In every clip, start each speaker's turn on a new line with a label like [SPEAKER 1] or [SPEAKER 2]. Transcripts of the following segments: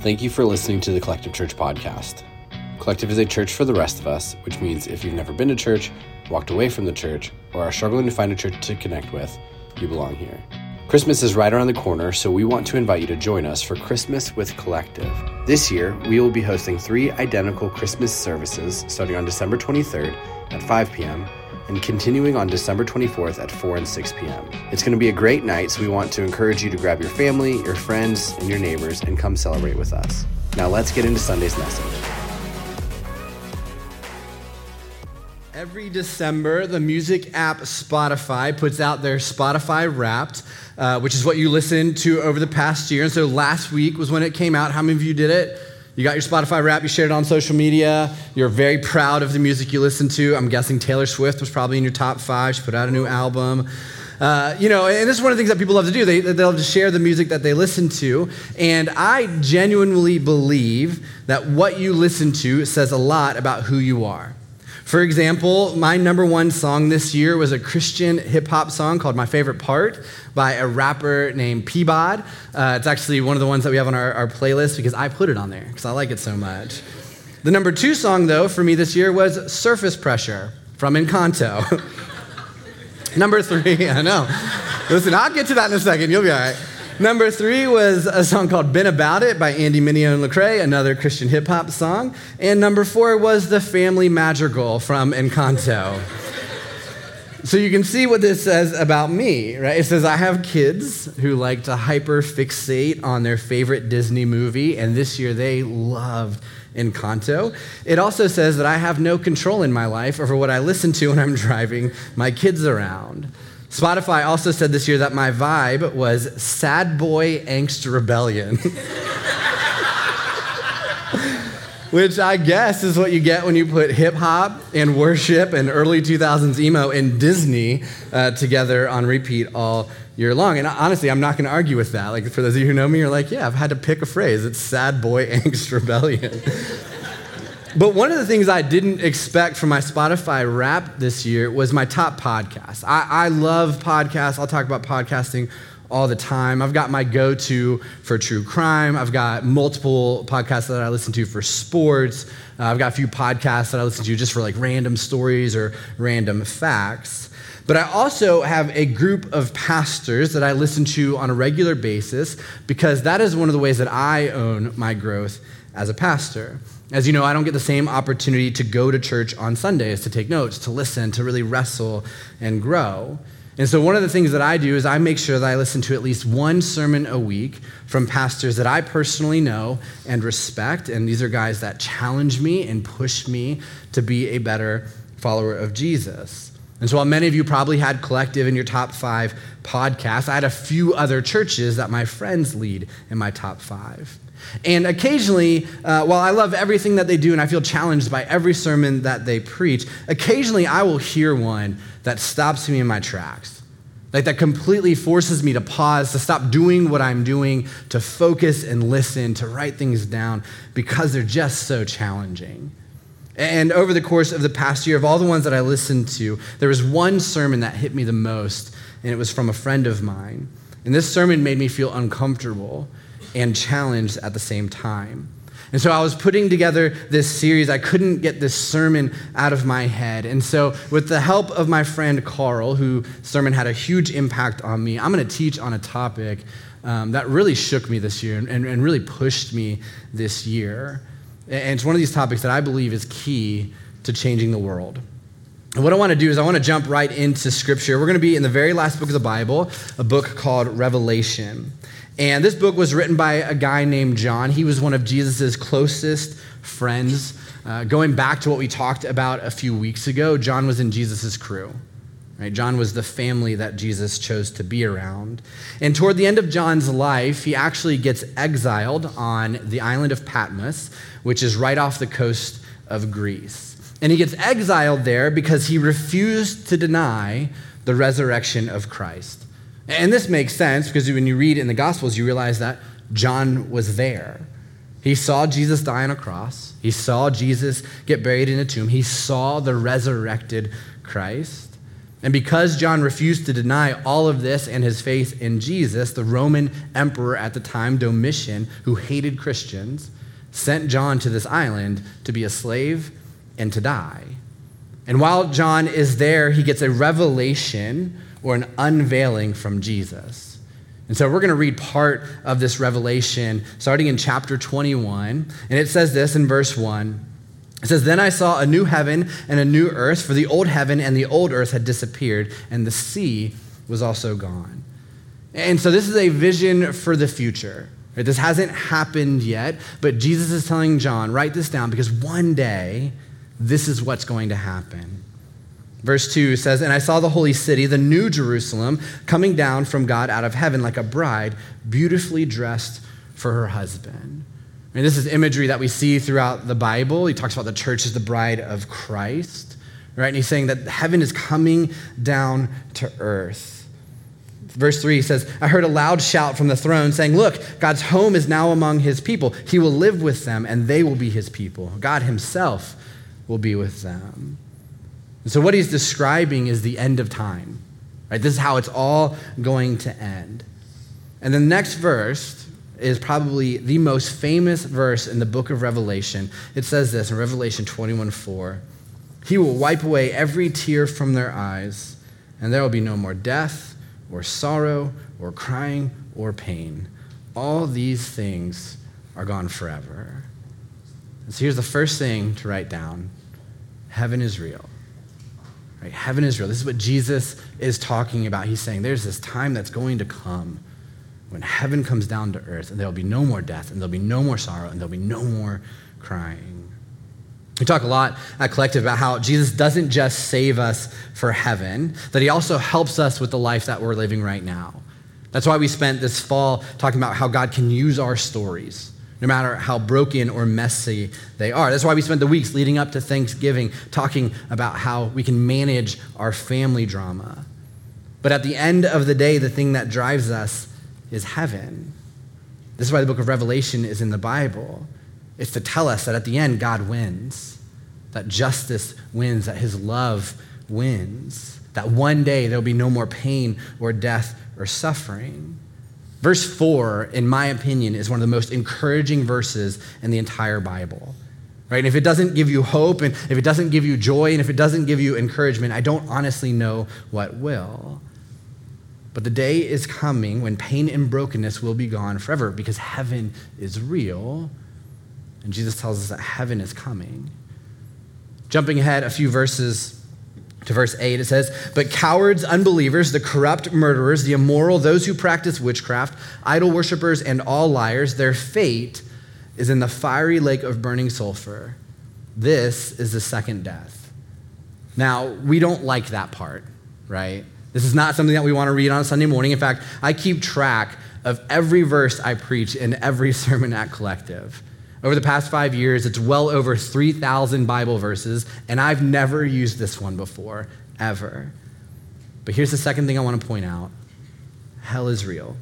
[SPEAKER 1] Thank you for listening to the Collective Church podcast. Collective is a church for the rest of us, which means if you've never been to church, walked away from the church, or are struggling to find a church to connect with, you belong here. Christmas is right around the corner, so we want to invite you to join us for Christmas with Collective. This year, we will be hosting three identical Christmas services starting on December 23rd at 5 p.m. and continuing on December 24th at 4 and 6 p.m. It's going to be a great night, so we want to encourage you to grab your family, your friends, and your neighbors and come celebrate with us. Now, let's get into Sunday's message.
[SPEAKER 2] Every December, the music app Spotify puts out their Spotify Wrapped, uh, which is what you listened to over the past year. And so last week was when it came out. How many of you did it? You got your Spotify Wrapped, you shared it on social media. You're very proud of the music you listened to. I'm guessing Taylor Swift was probably in your top five. She put out a new album. Uh, you know, and this is one of the things that people love to do. They, they love to share the music that they listen to. And I genuinely believe that what you listen to says a lot about who you are. For example, my number one song this year was a Christian hip hop song called My Favorite Part by a rapper named Peabod. Uh, it's actually one of the ones that we have on our, our playlist because I put it on there because I like it so much. The number two song, though, for me this year was Surface Pressure from Encanto. number three, I know. Listen, I'll get to that in a second. You'll be all right. Number three was a song called Been About It by Andy Mineo and Lecrae, another Christian hip hop song. And number four was The Family Madrigal from Encanto. so you can see what this says about me, right? It says I have kids who like to hyper fixate on their favorite Disney movie, and this year they loved Encanto. It also says that I have no control in my life over what I listen to when I'm driving my kids around. Spotify also said this year that my vibe was sad boy angst rebellion. Which I guess is what you get when you put hip hop and worship and early 2000s emo and Disney uh, together on repeat all year long. And honestly, I'm not going to argue with that. Like, for those of you who know me, you're like, yeah, I've had to pick a phrase. It's sad boy angst rebellion. But one of the things I didn't expect from my Spotify wrap this year was my top podcast. I, I love podcasts. I'll talk about podcasting all the time. I've got my go to for true crime. I've got multiple podcasts that I listen to for sports. Uh, I've got a few podcasts that I listen to just for like random stories or random facts. But I also have a group of pastors that I listen to on a regular basis because that is one of the ways that I own my growth as a pastor. As you know, I don't get the same opportunity to go to church on Sundays, to take notes, to listen, to really wrestle and grow. And so, one of the things that I do is I make sure that I listen to at least one sermon a week from pastors that I personally know and respect. And these are guys that challenge me and push me to be a better follower of Jesus. And so, while many of you probably had Collective in your top five podcasts, I had a few other churches that my friends lead in my top five. And occasionally, uh, while I love everything that they do and I feel challenged by every sermon that they preach, occasionally I will hear one that stops me in my tracks. Like that completely forces me to pause, to stop doing what I'm doing, to focus and listen, to write things down because they're just so challenging. And over the course of the past year, of all the ones that I listened to, there was one sermon that hit me the most, and it was from a friend of mine. And this sermon made me feel uncomfortable and challenged at the same time. And so I was putting together this series. I couldn't get this sermon out of my head. And so, with the help of my friend Carl, whose sermon had a huge impact on me, I'm going to teach on a topic um, that really shook me this year and, and really pushed me this year. And it's one of these topics that I believe is key to changing the world. And what I want to do is I want to jump right into scripture. We're going to be in the very last book of the Bible, a book called Revelation. And this book was written by a guy named John. He was one of Jesus' closest friends. Uh, going back to what we talked about a few weeks ago, John was in Jesus' crew. Right? John was the family that Jesus chose to be around. And toward the end of John's life, he actually gets exiled on the island of Patmos, which is right off the coast of Greece. And he gets exiled there because he refused to deny the resurrection of Christ. And this makes sense because when you read in the Gospels, you realize that John was there. He saw Jesus die on a cross, he saw Jesus get buried in a tomb, he saw the resurrected Christ. And because John refused to deny all of this and his faith in Jesus, the Roman emperor at the time, Domitian, who hated Christians, sent John to this island to be a slave and to die. And while John is there, he gets a revelation or an unveiling from Jesus. And so we're going to read part of this revelation starting in chapter 21. And it says this in verse 1. It says, Then I saw a new heaven and a new earth, for the old heaven and the old earth had disappeared, and the sea was also gone. And so this is a vision for the future. Right? This hasn't happened yet, but Jesus is telling John, write this down because one day this is what's going to happen. Verse 2 says, And I saw the holy city, the new Jerusalem, coming down from God out of heaven like a bride, beautifully dressed for her husband. And this is imagery that we see throughout the Bible. He talks about the church as the bride of Christ, right? And he's saying that heaven is coming down to earth. Verse 3 says, I heard a loud shout from the throne saying, Look, God's home is now among his people. He will live with them, and they will be his people. God himself will be with them. And so, what he's describing is the end of time, right? This is how it's all going to end. And the next verse is probably the most famous verse in the book of Revelation. It says this in Revelation 21 4. He will wipe away every tear from their eyes, and there will be no more death, or sorrow, or crying, or pain. All these things are gone forever. And so here's the first thing to write down heaven is real. Right? Heaven is real. This is what Jesus is talking about. He's saying there's this time that's going to come when heaven comes down to earth and there'll be no more death and there'll be no more sorrow and there'll be no more crying. We talk a lot at Collective about how Jesus doesn't just save us for heaven, that he also helps us with the life that we're living right now. That's why we spent this fall talking about how God can use our stories, no matter how broken or messy they are. That's why we spent the weeks leading up to Thanksgiving talking about how we can manage our family drama. But at the end of the day, the thing that drives us is heaven. This is why the book of Revelation is in the Bible. It's to tell us that at the end, God wins, that justice wins, that his love wins, that one day there'll be no more pain or death or suffering. Verse 4, in my opinion, is one of the most encouraging verses in the entire Bible. Right? And if it doesn't give you hope, and if it doesn't give you joy, and if it doesn't give you encouragement, I don't honestly know what will. But the day is coming when pain and brokenness will be gone forever because heaven is real. And Jesus tells us that heaven is coming. Jumping ahead a few verses to verse 8, it says, But cowards, unbelievers, the corrupt murderers, the immoral, those who practice witchcraft, idol worshippers, and all liars, their fate is in the fiery lake of burning sulfur. This is the second death. Now, we don't like that part, right? This is not something that we want to read on Sunday morning. In fact, I keep track of every verse I preach in every sermon at Collective. Over the past five years, it's well over 3,000 Bible verses, and I've never used this one before, ever. But here's the second thing I want to point out hell is real.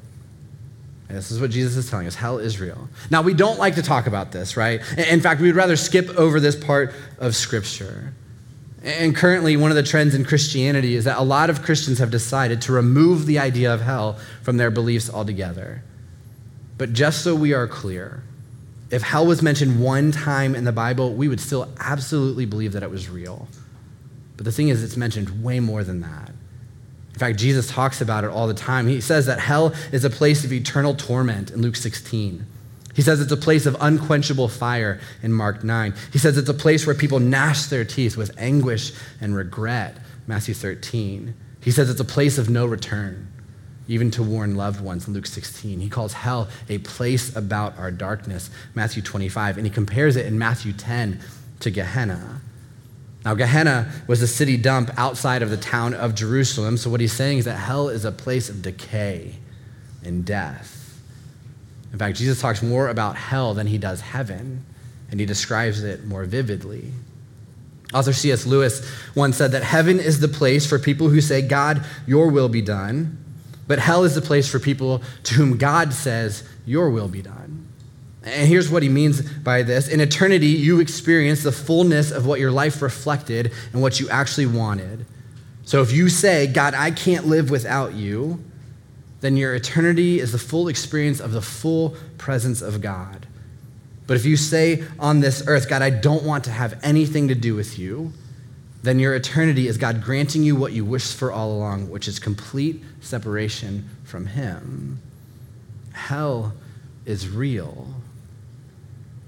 [SPEAKER 2] this is what Jesus is telling us hell is real. Now, we don't like to talk about this, right? In fact, we'd rather skip over this part of Scripture. And currently, one of the trends in Christianity is that a lot of Christians have decided to remove the idea of hell from their beliefs altogether. But just so we are clear, if hell was mentioned one time in the Bible, we would still absolutely believe that it was real. But the thing is, it's mentioned way more than that. In fact, Jesus talks about it all the time. He says that hell is a place of eternal torment in Luke 16. He says it's a place of unquenchable fire in Mark 9. He says it's a place where people gnash their teeth with anguish and regret, Matthew 13. He says it's a place of no return, even to warn loved ones Luke 16. He calls hell a place about our darkness, Matthew 25. And he compares it in Matthew 10 to Gehenna. Now, Gehenna was a city dump outside of the town of Jerusalem. So, what he's saying is that hell is a place of decay and death. In fact, Jesus talks more about hell than he does heaven, and he describes it more vividly. Author C.S. Lewis once said that heaven is the place for people who say, God, your will be done, but hell is the place for people to whom God says, your will be done. And here's what he means by this In eternity, you experience the fullness of what your life reflected and what you actually wanted. So if you say, God, I can't live without you, then your eternity is the full experience of the full presence of God. But if you say on this earth, God, I don't want to have anything to do with you, then your eternity is God granting you what you wished for all along, which is complete separation from Him. Hell is real.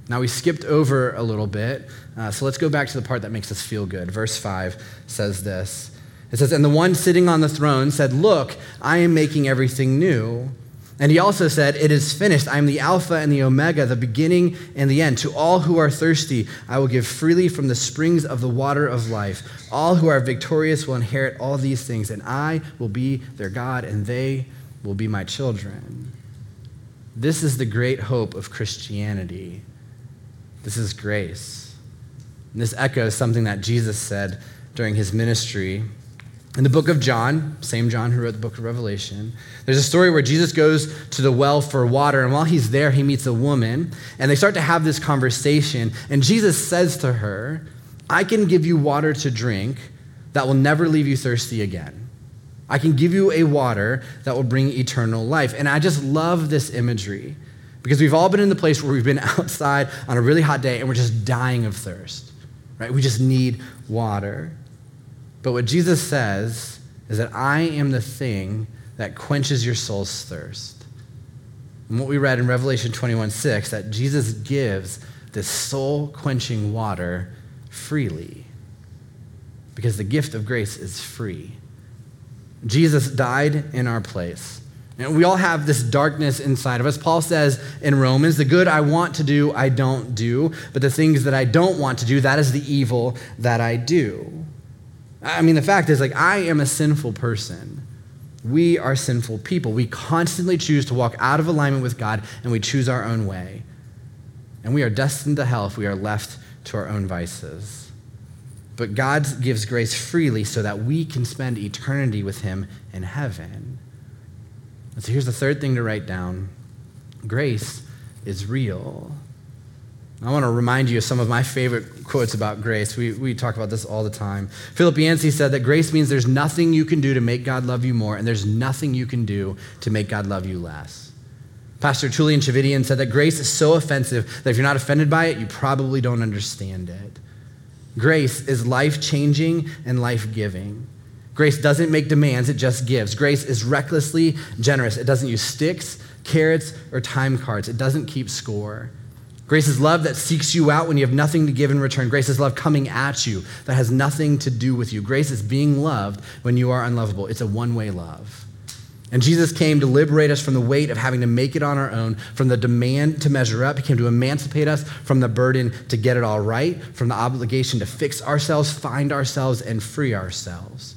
[SPEAKER 2] Now, we skipped over a little bit, uh, so let's go back to the part that makes us feel good. Verse 5 says this It says, And the one sitting on the throne said, Look, I am making everything new. And he also said, It is finished. I am the Alpha and the Omega, the beginning and the end. To all who are thirsty, I will give freely from the springs of the water of life. All who are victorious will inherit all these things, and I will be their God, and they will be my children. This is the great hope of Christianity. This is grace. And this echoes something that Jesus said during his ministry in the book of John, same John who wrote the book of Revelation, there's a story where Jesus goes to the well for water, and while he's there, he meets a woman, and they start to have this conversation. And Jesus says to her, I can give you water to drink that will never leave you thirsty again. I can give you a water that will bring eternal life. And I just love this imagery because we've all been in the place where we've been outside on a really hot day and we're just dying of thirst, right? We just need water. But what Jesus says is that I am the thing that quenches your soul's thirst. And what we read in Revelation 21 6, that Jesus gives this soul quenching water freely. Because the gift of grace is free. Jesus died in our place. And we all have this darkness inside of us. Paul says in Romans, the good I want to do, I don't do, but the things that I don't want to do, that is the evil that I do. I mean, the fact is, like, I am a sinful person. We are sinful people. We constantly choose to walk out of alignment with God and we choose our own way. And we are destined to hell if we are left to our own vices. But God gives grace freely so that we can spend eternity with Him in heaven. And so here's the third thing to write down grace is real. I want to remind you of some of my favorite quotes about grace. We, we talk about this all the time. Philip Yancey said that grace means there's nothing you can do to make God love you more, and there's nothing you can do to make God love you less. Pastor Tullian Tchividjian said that grace is so offensive that if you're not offended by it, you probably don't understand it. Grace is life changing and life giving. Grace doesn't make demands, it just gives. Grace is recklessly generous. It doesn't use sticks, carrots, or time cards, it doesn't keep score. Grace is love that seeks you out when you have nothing to give in return. Grace is love coming at you that has nothing to do with you. Grace is being loved when you are unlovable. It's a one way love. And Jesus came to liberate us from the weight of having to make it on our own, from the demand to measure up. He came to emancipate us from the burden to get it all right, from the obligation to fix ourselves, find ourselves, and free ourselves.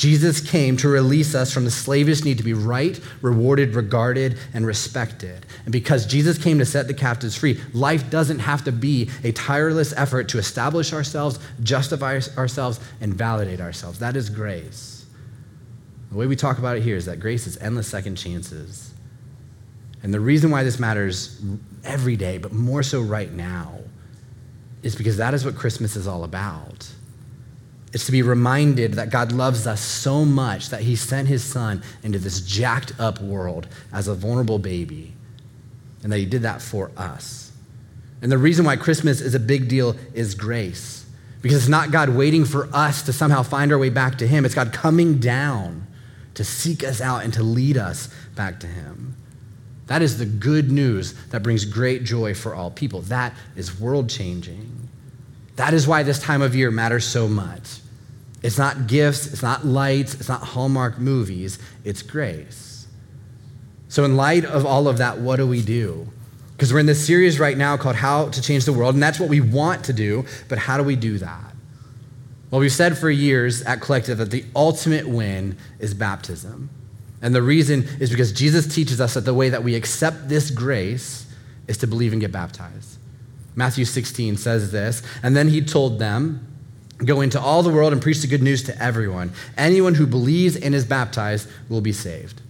[SPEAKER 2] Jesus came to release us from the slavish need to be right, rewarded, regarded, and respected. And because Jesus came to set the captives free, life doesn't have to be a tireless effort to establish ourselves, justify ourselves, and validate ourselves. That is grace. The way we talk about it here is that grace is endless second chances. And the reason why this matters every day, but more so right now, is because that is what Christmas is all about. It's to be reminded that God loves us so much that he sent his son into this jacked up world as a vulnerable baby, and that he did that for us. And the reason why Christmas is a big deal is grace. Because it's not God waiting for us to somehow find our way back to him, it's God coming down to seek us out and to lead us back to him. That is the good news that brings great joy for all people. That is world changing. That is why this time of year matters so much. It's not gifts, it's not lights, it's not Hallmark movies, it's grace. So, in light of all of that, what do we do? Because we're in this series right now called How to Change the World, and that's what we want to do, but how do we do that? Well, we've said for years at Collective that the ultimate win is baptism. And the reason is because Jesus teaches us that the way that we accept this grace is to believe and get baptized. Matthew 16 says this, and then he told them, Go into all the world and preach the good news to everyone. Anyone who believes and is baptized will be saved.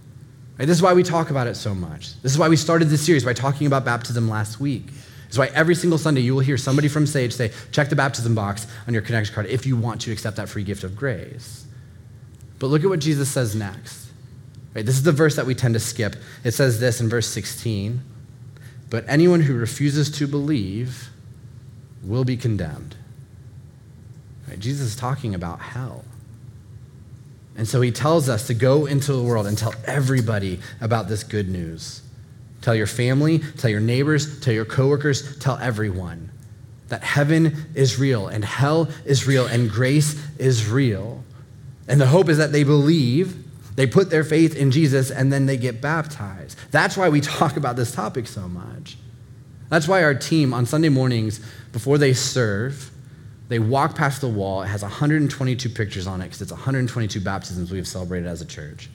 [SPEAKER 2] Right? This is why we talk about it so much. This is why we started this series by talking about baptism last week. It's why every single Sunday you will hear somebody from Sage say, check the baptism box on your connection card if you want to accept that free gift of grace. But look at what Jesus says next. Right, this is the verse that we tend to skip. It says this in verse 16 But anyone who refuses to believe will be condemned. Right, Jesus is talking about hell. And so he tells us to go into the world and tell everybody about this good news. Tell your family, tell your neighbors, tell your coworkers, tell everyone that heaven is real and hell is real and grace is real. And the hope is that they believe, they put their faith in Jesus, and then they get baptized. That's why we talk about this topic so much. That's why our team on Sunday mornings, before they serve, they walk past the wall. It has 122 pictures on it because it's 122 baptisms we have celebrated as a church.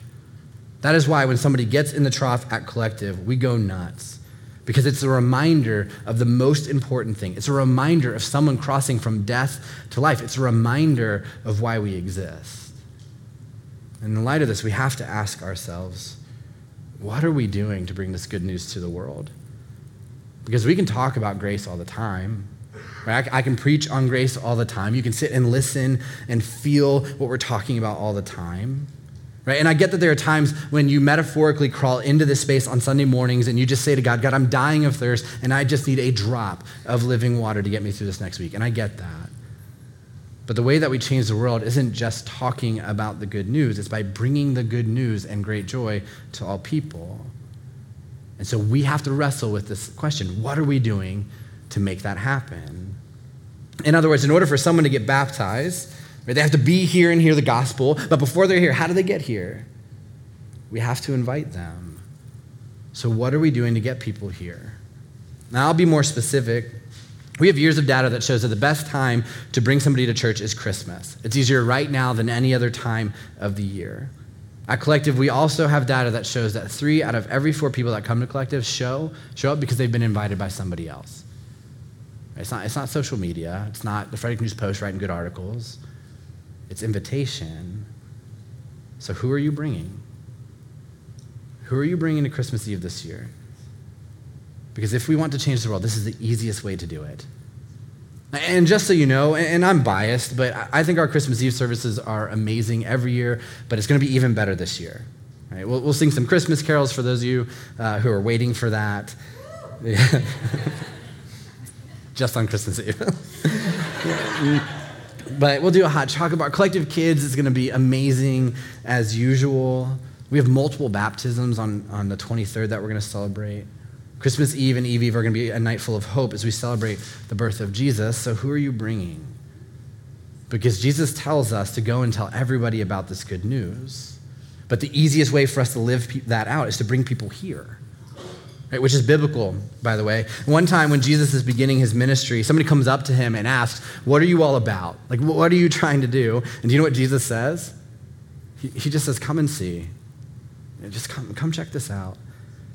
[SPEAKER 2] That is why when somebody gets in the trough at Collective, we go nuts because it's a reminder of the most important thing. It's a reminder of someone crossing from death to life. It's a reminder of why we exist. And in light of this, we have to ask ourselves what are we doing to bring this good news to the world? Because we can talk about grace all the time. Right? I can preach on grace all the time. You can sit and listen and feel what we're talking about all the time. Right? And I get that there are times when you metaphorically crawl into this space on Sunday mornings and you just say to God, God, I'm dying of thirst and I just need a drop of living water to get me through this next week. And I get that. But the way that we change the world isn't just talking about the good news, it's by bringing the good news and great joy to all people. And so we have to wrestle with this question what are we doing to make that happen? In other words, in order for someone to get baptized, Right? They have to be here and hear the gospel, but before they're here, how do they get here? We have to invite them. So, what are we doing to get people here? Now, I'll be more specific. We have years of data that shows that the best time to bring somebody to church is Christmas. It's easier right now than any other time of the year. At Collective, we also have data that shows that three out of every four people that come to Collective show, show up because they've been invited by somebody else. It's not, it's not social media, it's not the Frederick News Post writing good articles it's invitation. So, who are you bringing? Who are you bringing to Christmas Eve this year? Because if we want to change the world, this is the easiest way to do it. And just so you know, and I'm biased, but I think our Christmas Eve services are amazing every year, but it's going to be even better this year. Right? We'll, we'll sing some Christmas carols for those of you uh, who are waiting for that. just on Christmas Eve. But we'll do a hot chocolate bar. Collective Kids is going to be amazing as usual. We have multiple baptisms on, on the 23rd that we're going to celebrate. Christmas Eve and Eve Eve are going to be a night full of hope as we celebrate the birth of Jesus. So, who are you bringing? Because Jesus tells us to go and tell everybody about this good news. But the easiest way for us to live that out is to bring people here right, which is biblical, by the way. One time when Jesus is beginning his ministry, somebody comes up to him and asks, What are you all about? Like, what are you trying to do? And do you know what Jesus says? He, he just says, Come and see. just come, come check this out.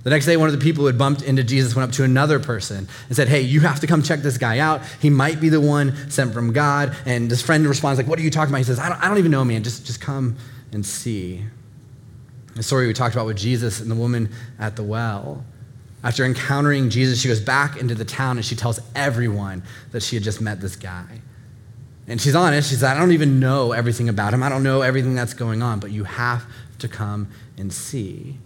[SPEAKER 2] The next day, one of the people who had bumped into Jesus went up to another person and said, Hey, you have to come check this guy out. He might be the one sent from God. And this friend responds, like, What are you talking about? He says, I don't, I don't even know, man. Just, just come and see. The story we talked about with Jesus and the woman at the well. After encountering Jesus, she goes back into the town and she tells everyone that she had just met this guy. And she's honest. She said, I don't even know everything about him. I don't know everything that's going on, but you have to come and see.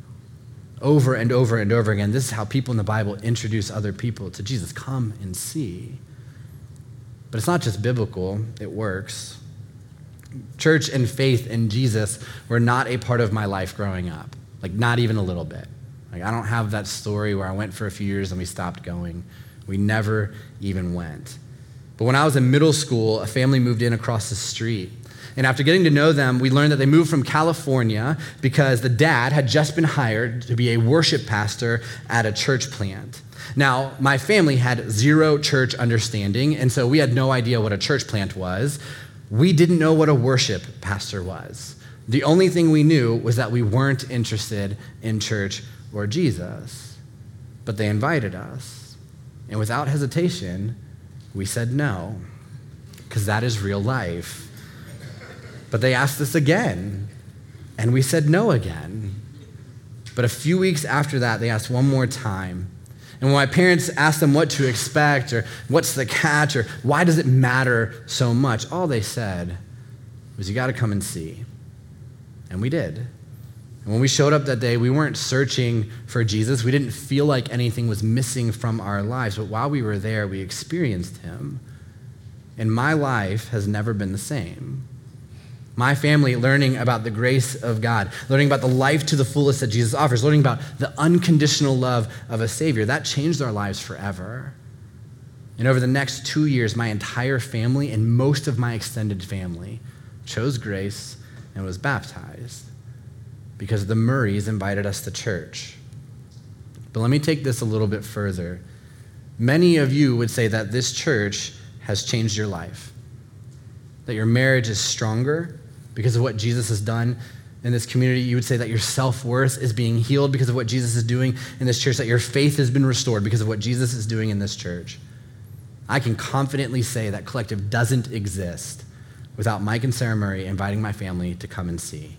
[SPEAKER 2] Over and over and over again, this is how people in the Bible introduce other people to Jesus. Come and see. But it's not just biblical, it works. Church and faith in Jesus were not a part of my life growing up, like, not even a little bit. Like, I don't have that story where I went for a few years and we stopped going. We never even went. But when I was in middle school, a family moved in across the street. And after getting to know them, we learned that they moved from California because the dad had just been hired to be a worship pastor at a church plant. Now, my family had zero church understanding, and so we had no idea what a church plant was. We didn't know what a worship pastor was. The only thing we knew was that we weren't interested in church or Jesus. But they invited us. And without hesitation, we said no, because that is real life. But they asked us again, and we said no again. But a few weeks after that, they asked one more time. And when my parents asked them what to expect, or what's the catch, or why does it matter so much, all they said was, You got to come and see. And we did. And when we showed up that day, we weren't searching for Jesus. We didn't feel like anything was missing from our lives. But while we were there, we experienced him. And my life has never been the same. My family learning about the grace of God, learning about the life to the fullest that Jesus offers, learning about the unconditional love of a Savior, that changed our lives forever. And over the next two years, my entire family and most of my extended family chose grace and was baptized because the Murrays invited us to church. But let me take this a little bit further. Many of you would say that this church has changed your life, that your marriage is stronger because of what Jesus has done in this community. You would say that your self worth is being healed because of what Jesus is doing in this church, that your faith has been restored because of what Jesus is doing in this church. I can confidently say that collective doesn't exist without Mike and Sarah Murray inviting my family to come and see.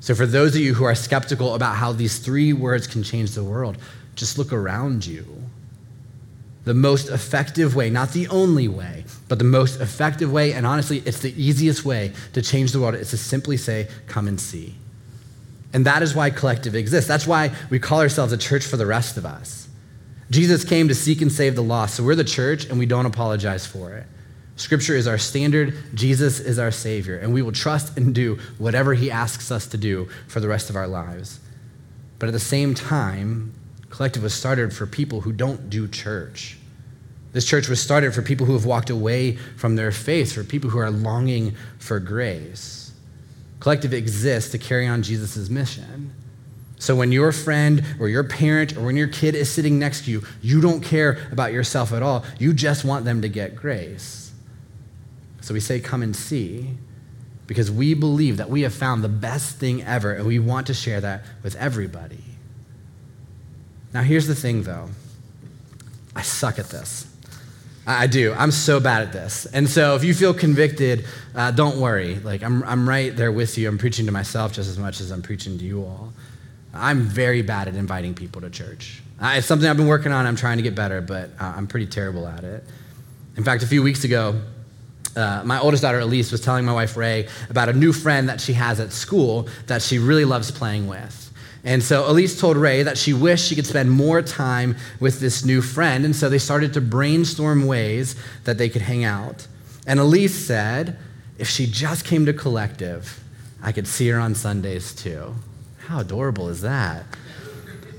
[SPEAKER 2] So, for those of you who are skeptical about how these three words can change the world, just look around you. The most effective way, not the only way, but the most effective way, and honestly, it's the easiest way to change the world, is to simply say, Come and see. And that is why collective exists. That's why we call ourselves a church for the rest of us. Jesus came to seek and save the lost, so we're the church and we don't apologize for it. Scripture is our standard, Jesus is our Savior, and we will trust and do whatever He asks us to do for the rest of our lives. But at the same time, Collective was started for people who don't do church. This church was started for people who have walked away from their faith, for people who are longing for grace. Collective exists to carry on Jesus' mission. So when your friend or your parent or when your kid is sitting next to you, you don't care about yourself at all. You just want them to get grace. So we say, Come and see, because we believe that we have found the best thing ever, and we want to share that with everybody. Now, here's the thing, though I suck at this. I do. I'm so bad at this. And so if you feel convicted, uh, don't worry. Like, I'm, I'm right there with you. I'm preaching to myself just as much as I'm preaching to you all. I'm very bad at inviting people to church. Uh, it's something I've been working on. I'm trying to get better, but uh, I'm pretty terrible at it. In fact, a few weeks ago, uh, my oldest daughter, Elise, was telling my wife, Ray, about a new friend that she has at school that she really loves playing with. And so Elise told Ray that she wished she could spend more time with this new friend. And so they started to brainstorm ways that they could hang out. And Elise said, if she just came to Collective, I could see her on Sundays too. How adorable is that?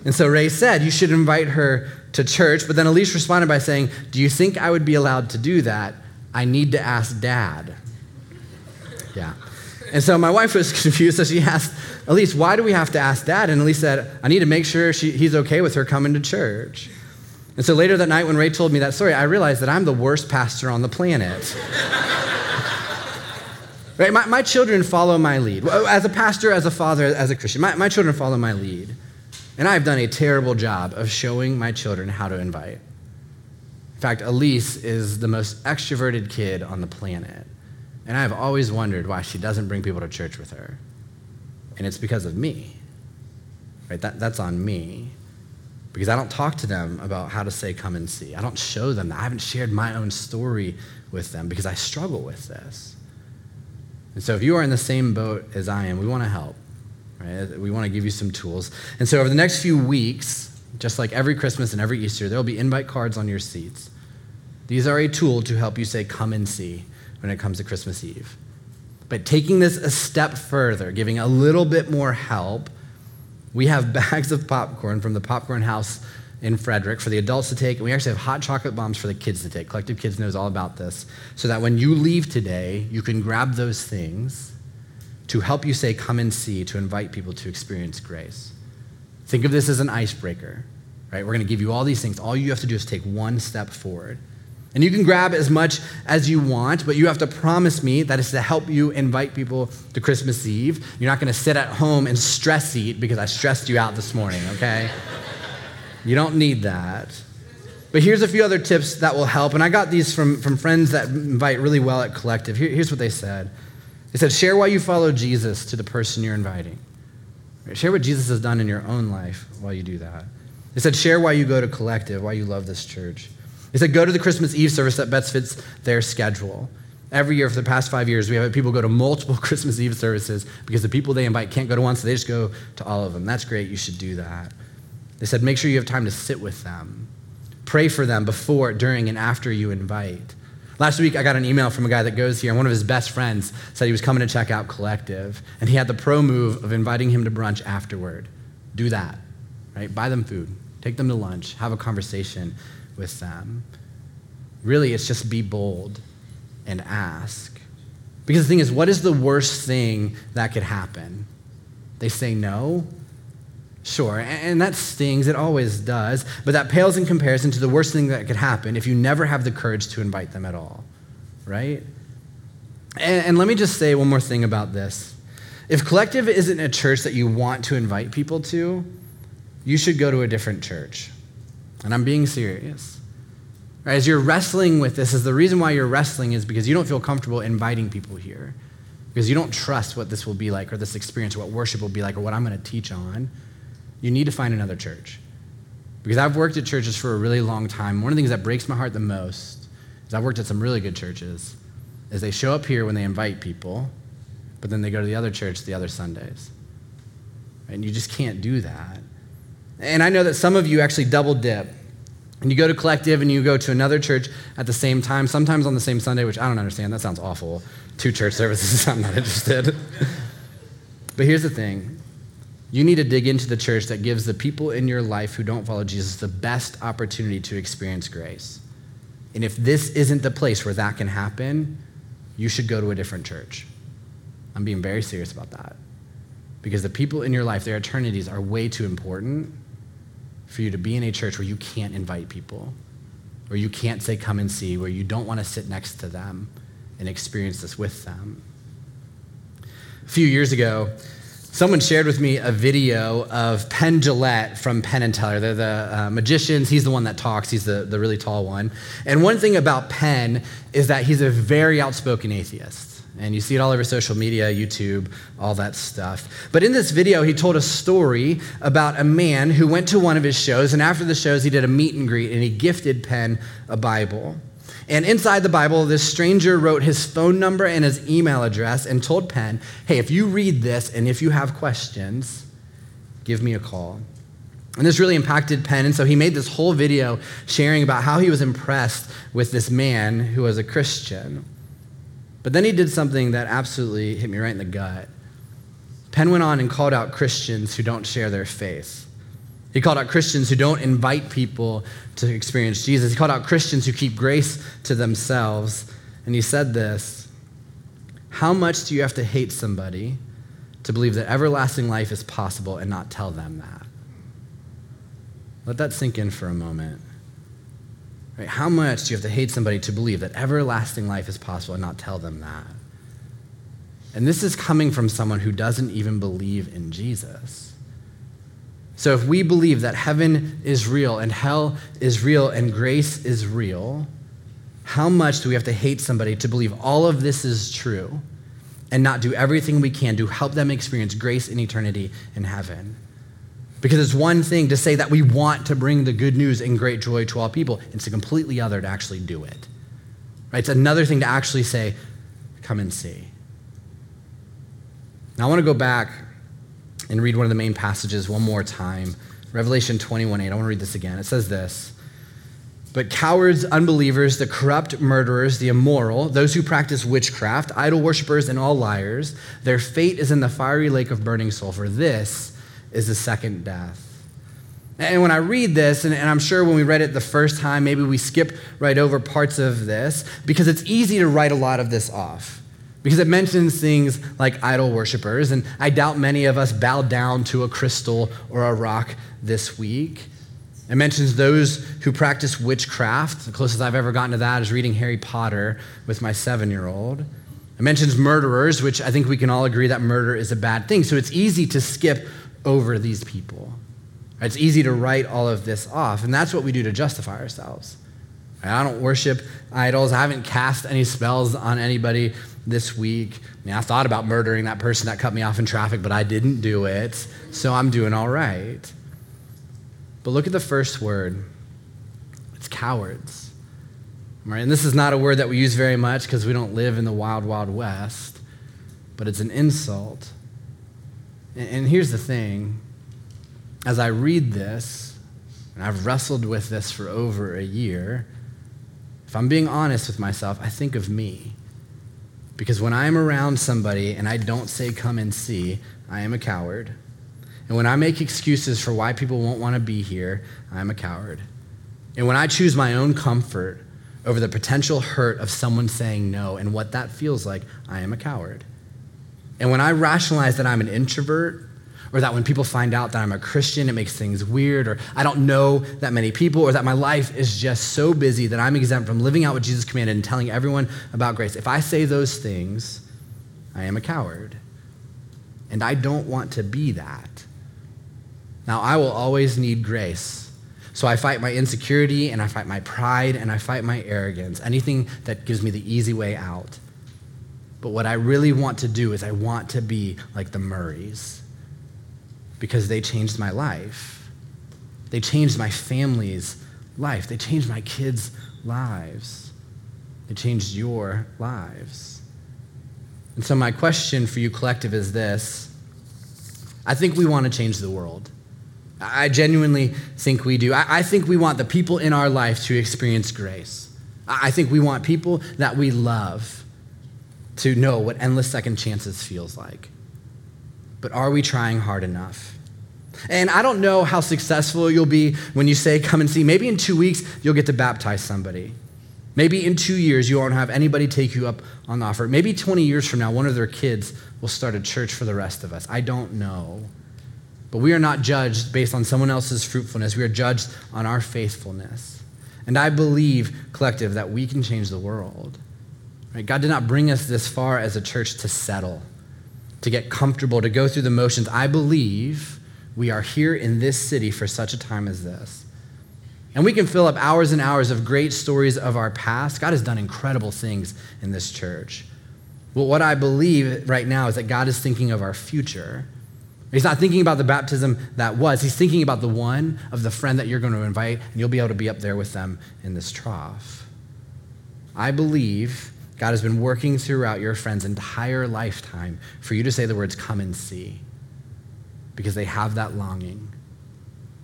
[SPEAKER 2] And so Ray said, You should invite her to church. But then Elise responded by saying, Do you think I would be allowed to do that? I need to ask dad. Yeah. And so my wife was confused, so she asked Elise, why do we have to ask dad? And Elise said, I need to make sure she, he's okay with her coming to church. And so later that night, when Ray told me that story, I realized that I'm the worst pastor on the planet. Right? My, my children follow my lead. As a pastor, as a father, as a Christian, my, my children follow my lead. And I've done a terrible job of showing my children how to invite. In fact, Elise is the most extroverted kid on the planet. And I've always wondered why she doesn't bring people to church with her. And it's because of me. Right? That, that's on me. Because I don't talk to them about how to say, come and see. I don't show them that. I haven't shared my own story with them because I struggle with this. And so if you are in the same boat as I am, we want to help. Right? We want to give you some tools. And so over the next few weeks, just like every Christmas and every Easter, there will be invite cards on your seats. These are a tool to help you say, come and see when it comes to Christmas Eve. But taking this a step further, giving a little bit more help, we have bags of popcorn from the Popcorn House in Frederick for the adults to take, and we actually have hot chocolate bombs for the kids to take. Collective Kids knows all about this, so that when you leave today, you can grab those things to help you say, Come and see, to invite people to experience grace. Think of this as an icebreaker, right? We're going to give you all these things. All you have to do is take one step forward. And you can grab as much as you want, but you have to promise me that it's to help you invite people to Christmas Eve. You're not going to sit at home and stress eat because I stressed you out this morning, okay? You don't need that. But here's a few other tips that will help. And I got these from, from friends that invite really well at Collective. Here, here's what they said They said, share why you follow Jesus to the person you're inviting. Share what Jesus has done in your own life while you do that. They said, share why you go to Collective, why you love this church. They said, go to the Christmas Eve service that best fits their schedule. Every year for the past five years, we have people go to multiple Christmas Eve services because the people they invite can't go to one, so they just go to all of them. That's great. You should do that. They said, make sure you have time to sit with them. Pray for them before, during, and after you invite. Last week, I got an email from a guy that goes here, and one of his best friends said he was coming to check out Collective, and he had the pro move of inviting him to brunch afterward. Do that, right? Buy them food, take them to lunch, have a conversation with them. Really, it's just be bold and ask. Because the thing is, what is the worst thing that could happen? They say no? Sure, and that stings, it always does, but that pales in comparison to the worst thing that could happen if you never have the courage to invite them at all, right? And, and let me just say one more thing about this. If Collective isn't a church that you want to invite people to, you should go to a different church. And I'm being serious. Right, as you're wrestling with this, is the reason why you're wrestling is because you don't feel comfortable inviting people here. Because you don't trust what this will be like, or this experience, or what worship will be like, or what I'm going to teach on you need to find another church. Because I've worked at churches for a really long time. One of the things that breaks my heart the most is I've worked at some really good churches, is they show up here when they invite people, but then they go to the other church the other Sundays. And you just can't do that. And I know that some of you actually double dip. And you go to collective and you go to another church at the same time, sometimes on the same Sunday, which I don't understand. That sounds awful. Two church services, I'm not interested. but here's the thing you need to dig into the church that gives the people in your life who don't follow Jesus the best opportunity to experience grace. And if this isn't the place where that can happen, you should go to a different church. I'm being very serious about that. Because the people in your life, their eternities are way too important for you to be in a church where you can't invite people, where you can't say, come and see, where you don't want to sit next to them and experience this with them. A few years ago, Someone shared with me a video of Penn Jillette from Penn and Teller. They're the uh, magicians. He's the one that talks. He's the, the really tall one. And one thing about Penn is that he's a very outspoken atheist. And you see it all over social media, YouTube, all that stuff. But in this video, he told a story about a man who went to one of his shows. And after the shows, he did a meet and greet and he gifted Penn a Bible. And inside the Bible, this stranger wrote his phone number and his email address and told Penn, hey, if you read this and if you have questions, give me a call. And this really impacted Penn. And so he made this whole video sharing about how he was impressed with this man who was a Christian. But then he did something that absolutely hit me right in the gut. Penn went on and called out Christians who don't share their faith. He called out Christians who don't invite people to experience Jesus. He called out Christians who keep grace to themselves. And he said this How much do you have to hate somebody to believe that everlasting life is possible and not tell them that? Let that sink in for a moment. Right? How much do you have to hate somebody to believe that everlasting life is possible and not tell them that? And this is coming from someone who doesn't even believe in Jesus. So if we believe that heaven is real and hell is real and grace is real, how much do we have to hate somebody to believe all of this is true and not do everything we can to help them experience grace in eternity in heaven? Because it's one thing to say that we want to bring the good news and great joy to all people, it's a completely other to actually do it. Right? It's another thing to actually say, come and see. Now I want to go back and read one of the main passages one more time. Revelation 21 8. I want to read this again. It says this. But cowards, unbelievers, the corrupt murderers, the immoral, those who practice witchcraft, idol worshippers, and all liars, their fate is in the fiery lake of burning sulfur. This is the second death. And when I read this, and, I'm sure when we read it the first time, maybe we skip right over parts of this because it's easy to write a lot of this off because it mentions things like idol worshippers, and I doubt many of us bowed down to a crystal or a rock this week. It mentions those who practice witchcraft. The closest I've ever gotten to that is reading Harry Potter with my seven year old. It mentions murderers, which I think we can all agree that murder is a bad thing. So it's easy to skip over these people. It's easy to write all of this off, and that's what we do to justify ourselves. I don't worship idols. I haven't cast any spells on anybody this week. I, mean, I thought about murdering that person that cut me off in traffic, but I didn't do it, so I'm doing all right. But look at the first word it's cowards. Right? And this is not a word that we use very much because we don't live in the wild, wild west, but it's an insult. And here's the thing as I read this, and I've wrestled with this for over a year, if I'm being honest with myself, I think of me. Because when I'm around somebody and I don't say, come and see, I am a coward. And when I make excuses for why people won't want to be here, I'm a coward. And when I choose my own comfort over the potential hurt of someone saying no and what that feels like, I am a coward. And when I rationalize that I'm an introvert, or that when people find out that I'm a Christian, it makes things weird, or I don't know that many people, or that my life is just so busy that I'm exempt from living out what Jesus commanded and telling everyone about grace. If I say those things, I am a coward. And I don't want to be that. Now, I will always need grace. So I fight my insecurity and I fight my pride and I fight my arrogance, anything that gives me the easy way out. But what I really want to do is I want to be like the Murrays because they changed my life. They changed my family's life. They changed my kids' lives. They changed your lives. And so, my question for you, collective, is this I think we want to change the world. I genuinely think we do. I, think we want the people in our life to experience grace. I think we want people that we love to know what endless second chances feels like. But are we trying hard enough? And I don't know how successful you'll be when you say, Come and see. Maybe in two weeks, you'll get to baptize somebody. Maybe in two years, you won't have anybody take you up on the offer. Maybe 20 years from now, one of their kids will start a church for the rest of us. I don't know. But we are not judged based on someone else's fruitfulness. We are judged on our faithfulness. And I believe, collective, that we can change the world. Right? God did not bring us this far as a church to settle, to get comfortable, to go through the motions. I believe we are here in this city for such a time as this. And we can fill up hours and hours of great stories of our past. God has done incredible things in this church. What I believe right now is that God is thinking of our future He's not thinking about the baptism that was. He's thinking about the one of the friend that you're going to invite, and you'll be able to be up there with them in this trough. I believe God has been working throughout your friend's entire lifetime for you to say the words, come and see, because they have that longing.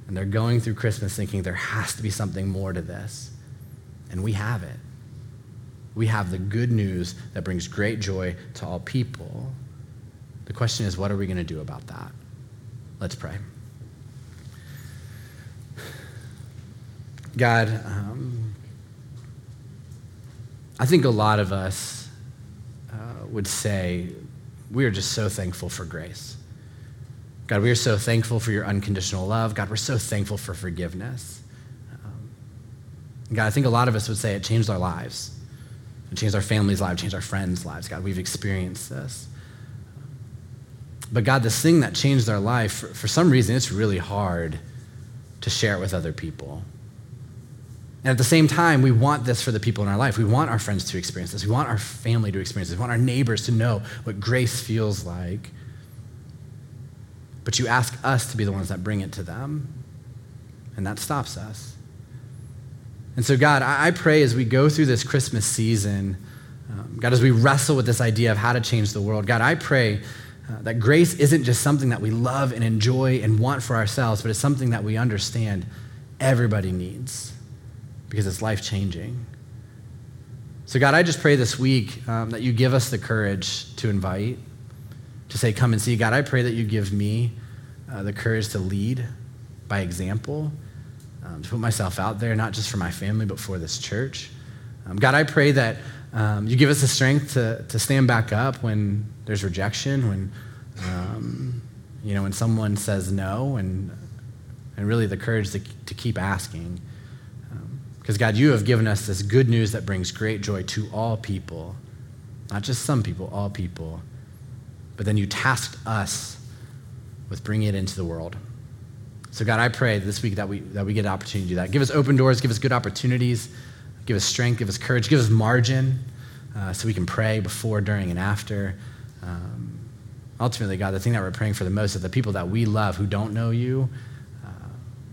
[SPEAKER 2] And they're going through Christmas thinking there has to be something more to this. And we have it. We have the good news that brings great joy to all people. The question is, what are we going to do about that? Let's pray. God, um, I think a lot of us uh, would say we are just so thankful for grace. God, we are so thankful for your unconditional love. God, we're so thankful for forgiveness. Um, God, I think a lot of us would say it changed our lives. It changed our family's lives, changed our friends' lives. God, we've experienced this. But God, this thing that changed our life, for, for some reason, it's really hard to share it with other people. And at the same time, we want this for the people in our life. We want our friends to experience this. We want our family to experience this. We want our neighbors to know what grace feels like. But you ask us to be the ones that bring it to them, and that stops us. And so, God, I pray as we go through this Christmas season, um, God, as we wrestle with this idea of how to change the world, God, I pray uh, that grace isn't just something that we love and enjoy and want for ourselves, but it's something that we understand everybody needs because it's life changing. So, God, I just pray this week um, that you give us the courage to invite, to say, come and see. God, I pray that you give me uh, the courage to lead by example, um, to put myself out there, not just for my family, but for this church. Um, God, I pray that um, you give us the strength to, to stand back up when there's rejection, when, um, you know, when someone says no, and, and really the courage to, to keep asking. Because, God, you have given us this good news that brings great joy to all people, not just some people, all people. But then you tasked us with bringing it into the world. So, God, I pray this week that we, that we get an opportunity to do that. Give us open doors, give us good opportunities. Give us strength, give us courage, give us margin uh, so we can pray before, during, and after. Um, ultimately, God, the thing that we're praying for the most is the people that we love who don't know you uh,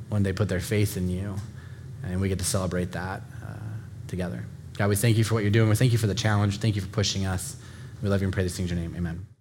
[SPEAKER 2] when they put their faith in you. And we get to celebrate that uh, together. God, we thank you for what you're doing. We thank you for the challenge. Thank you for pushing us. We love you and pray these things in your name. Amen.